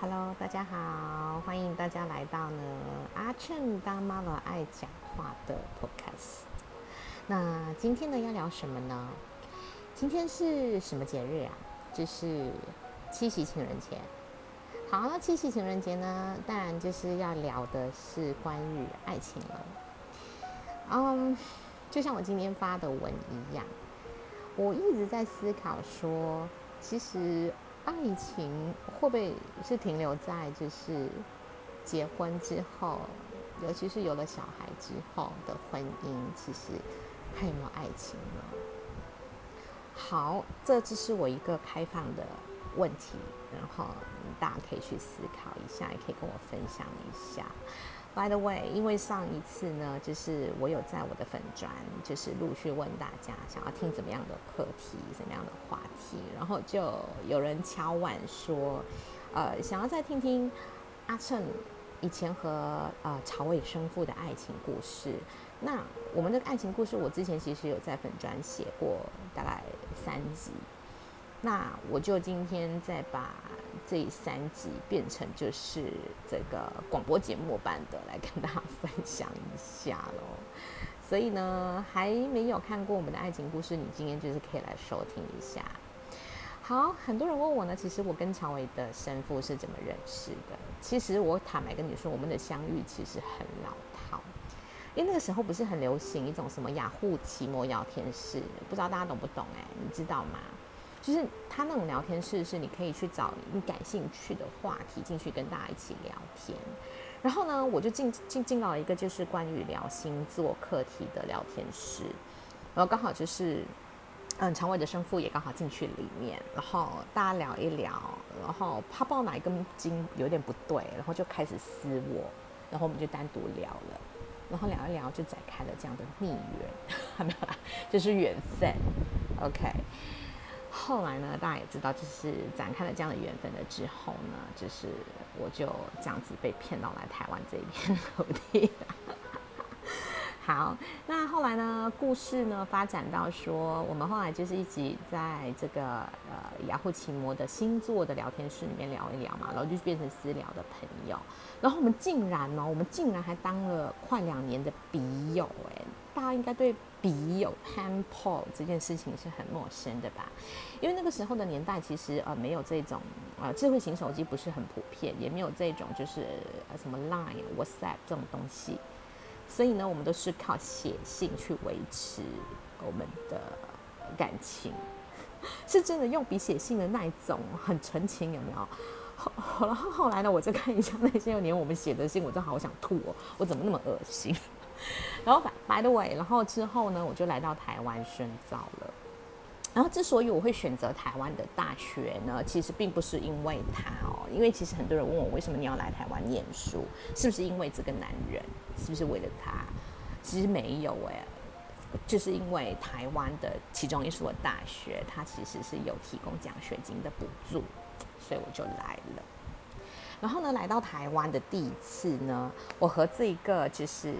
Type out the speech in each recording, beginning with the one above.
Hello，大家好，欢迎大家来到呢阿趁当妈妈爱讲话的 Podcast。那今天呢要聊什么呢？今天是什么节日啊？就是七夕情人节。好，那七夕情人节呢，当然就是要聊的是关于爱情了。嗯，就像我今天发的文一样，我一直在思考说，其实。爱情会不会是停留在就是结婚之后，尤其是有了小孩之后的婚姻，其实还有没有爱情呢？好，这只是我一个开放的问题，然后大家可以去思考一下，也可以跟我分享一下。By the way，因为上一次呢，就是我有在我的粉砖，就是陆续问大家想要听怎么样的课题、怎么样的话题，然后就有人敲碗说，呃，想要再听听阿趁以前和呃曹伟生父的爱情故事。那我们的爱情故事，我之前其实有在粉砖写过大概三集，那我就今天再把。这三集变成就是这个广播节目般的来跟大家分享一下喽。所以呢，还没有看过我们的爱情故事，你今天就是可以来收听一下。好，很多人问我呢，其实我跟常伟的生父是怎么认识的？其实我坦白跟你说，我们的相遇其实很老套，因为那个时候不是很流行一种什么雅虎奇摩聊天室，不知道大家懂不懂？哎，你知道吗？就是他那种聊天室，是你可以去找你感兴趣的话题进去跟大家一起聊天。然后呢，我就进进进到一个就是关于聊星座课题的聊天室，然后刚好就是嗯，常伟的生父也刚好进去里面，然后大家聊一聊，然后他不知道哪一根筋有点不对，然后就开始私我，然后我们就单独聊了，然后聊一聊就展开了这样的孽缘，没有啦，就是缘分，OK。后来呢，大家也知道，就是展开了这样的缘分了之后呢，就是我就这样子被骗到来台湾这一片土地。好，那后来呢，故事呢发展到说，我们后来就是一起在这个呃雅虎奇摩的星座的聊天室里面聊一聊嘛，然后就变成私聊的朋友。然后我们竟然呢，我们竟然还当了快两年的笔友哎。大家应该对笔友 pen pal 这件事情是很陌生的吧？因为那个时候的年代，其实呃没有这种呃智慧型手机不是很普遍，也没有这种就是呃什么 Line、WhatsApp 这种东西，所以呢，我们都是靠写信去维持我们的感情，是真的用笔写信的那一种，很纯情，有没有？后然后后来呢，我就看一下那些年我们写的信，我真好想吐哦，我怎么那么恶心？然后，by the way，然后之后呢，我就来到台湾深造了。然后，之所以我会选择台湾的大学呢，其实并不是因为他哦，因为其实很多人问我为什么你要来台湾念书，是不是因为这个男人，是不是为了他？其实没有哎，就是因为台湾的其中一所大学，它其实是有提供奖学金的补助，所以我就来了。然后呢，来到台湾的第一次呢，我和这一个就是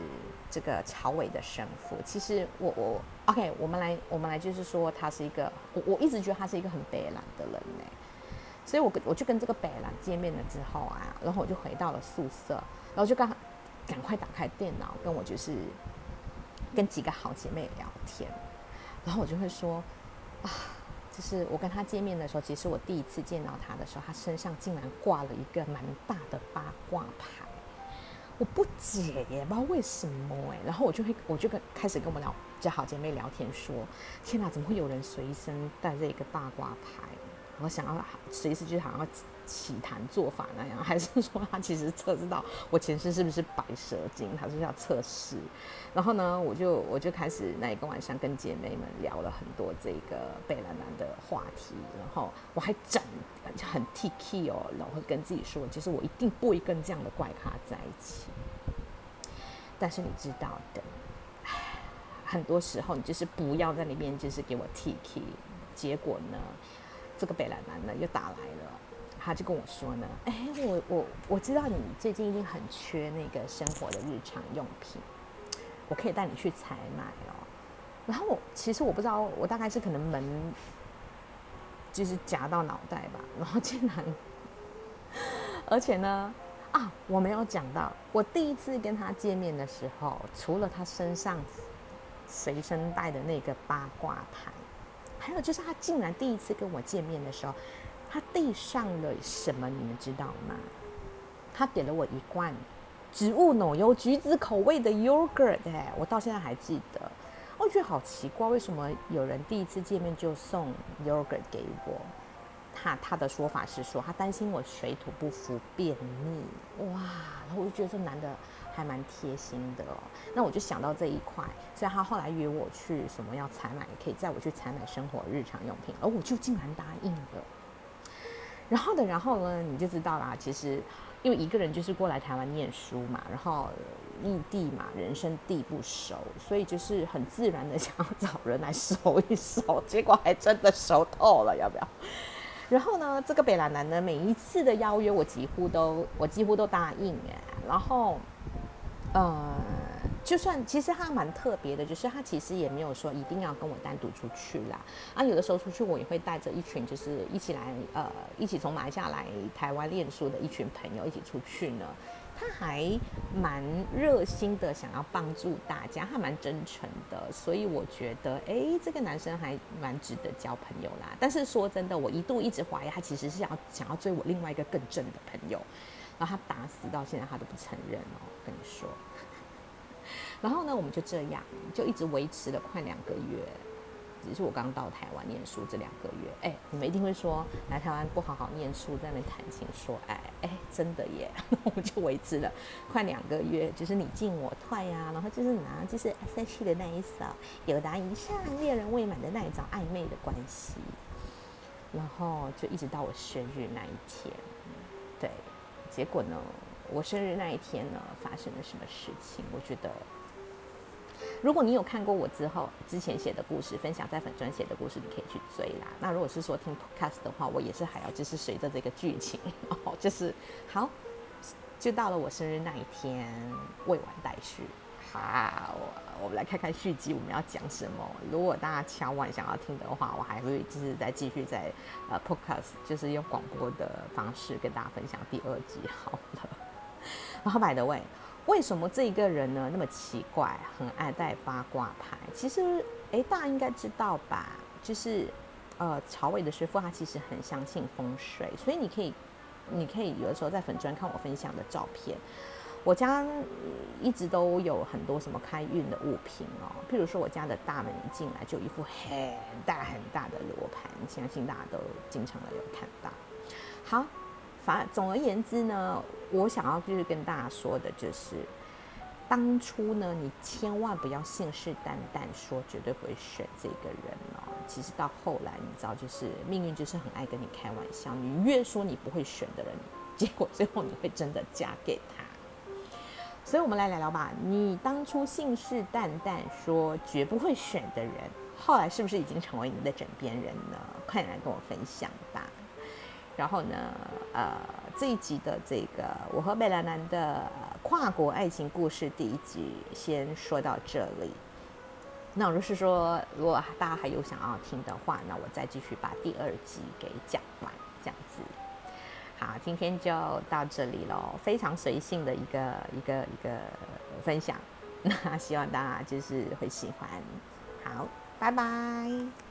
这个朝伟的生父，其实我我 OK，我们来我们来就是说他是一个，我我一直觉得他是一个很北兰的人呢，所以我跟我就跟这个北兰见面了之后啊，然后我就回到了宿舍，然后就刚赶快打开电脑，跟我就是跟几个好姐妹聊天，然后我就会说啊。就是我跟他见面的时候，其实我第一次见到他的时候，他身上竟然挂了一个蛮大的八卦牌，我不解耶，不知道为什么哎。然后我就会，我就跟开始跟我们聊，就好姐妹聊天说，天哪，怎么会有人随身带着一个八卦牌？我想要随时就想要起谈做法那样，还是说他其实测试到我前世是不是白蛇精？他说要测试。然后呢，我就我就开始那一个晚上跟姐妹们聊了很多这个贝兰兰的话题。然后我还整就很 T K 哦，然后会跟自己说，其实我一定不会跟这样的怪咖在一起。但是你知道的，很多时候你就是不要在那边就是给我 T K，结果呢？这个北兰男呢又打来了，他就跟我说呢，哎，我我我知道你最近一定很缺那个生活的日常用品，我可以带你去采买哦。然后我其实我不知道，我大概是可能门就是夹到脑袋吧，然后竟然，而且呢，啊，我没有讲到，我第一次跟他见面的时候，除了他身上随身带的那个八卦牌，还有就是他竟然第一次跟我见面的时候，他递上了什么？你们知道吗？他给了我一罐植物奶油橘子口味的 yogurt，哎，我到现在还记得。我觉得好奇怪，为什么有人第一次见面就送 yogurt 给我？他他的说法是说，他担心我水土不服、便秘。哇，然后我就觉得这男的还蛮贴心的哦。那我就想到这一块，所以他后来约我去什么要采买，可以载我去采买生活日常用品，而我就竟然答应了。然后的，然后呢，你就知道啦，其实。因为一个人就是过来台湾念书嘛，然后异地嘛，人生地不熟，所以就是很自然的 想要找人来熟一熟，结果还真的熟透了，要不要？然后呢，这个北兰男呢，每一次的邀约我几乎都我几乎都答应哎，然后，呃。就算其实他蛮特别的，就是他其实也没有说一定要跟我单独出去啦。啊，有的时候出去我也会带着一群，就是一起来呃，一起从马来西亚来台湾念书的一群朋友一起出去呢。他还蛮热心的，想要帮助大家，还蛮真诚的。所以我觉得，哎，这个男生还蛮值得交朋友啦。但是说真的，我一度一直怀疑他其实是想要想要追我另外一个更正的朋友，然后他打死到现在他都不承认哦。跟你说。然后呢，我们就这样，就一直维持了快两个月。只是我刚到台湾念书这两个月，哎，你们一定会说来台湾不好好念书，在那边谈情说爱，哎，真的耶。我们就维持了快两个月，就是你进我退呀，然后就是拿就是 S H 的那一首有达以上恋人未满的那一种暧昧的关系，然后就一直到我生日那一天，对，结果呢，我生日那一天呢，发生了什么事情？我觉得。如果你有看过我之后之前写的故事，分享在粉专写的故事，你可以去追啦。那如果是说听 podcast 的话，我也是还要就是随着这个剧情，哦，就是好，就到了我生日那一天，未完待续。好，我们来看看续集我们要讲什么。如果大家敲完想要听的话，我还会就是再继续在呃 podcast，就是用广播的方式跟大家分享第二集好了。然后，by the way。为什么这一个人呢那么奇怪，很爱带八卦牌？其实，哎，大家应该知道吧？就是，呃，曹伟的师傅他其实很相信风水，所以你可以，你可以有的时候在粉砖看我分享的照片。我家一直都有很多什么开运的物品哦，譬如说我家的大门一进来就一副很大很大的罗盘，相信大家都经常的有看到。好。总而言之呢，我想要就是跟大家说的，就是当初呢，你千万不要信誓旦旦说绝对不会选这个人哦。其实到后来，你知道，就是命运就是很爱跟你开玩笑。你越说你不会选的人，结果最后你会真的嫁给他。所以，我们来聊聊吧。你当初信誓旦旦说绝不会选的人，后来是不是已经成为你的枕边人呢？快点来跟我分享吧。然后呢，呃，这一集的这个我和贝兰南的跨国爱情故事第一集先说到这里。那如是说，如果大家还有想要听的话，那我再继续把第二集给讲完，这样子。好，今天就到这里喽，非常随性的一个一个一个分享，那希望大家就是会喜欢。好，拜拜。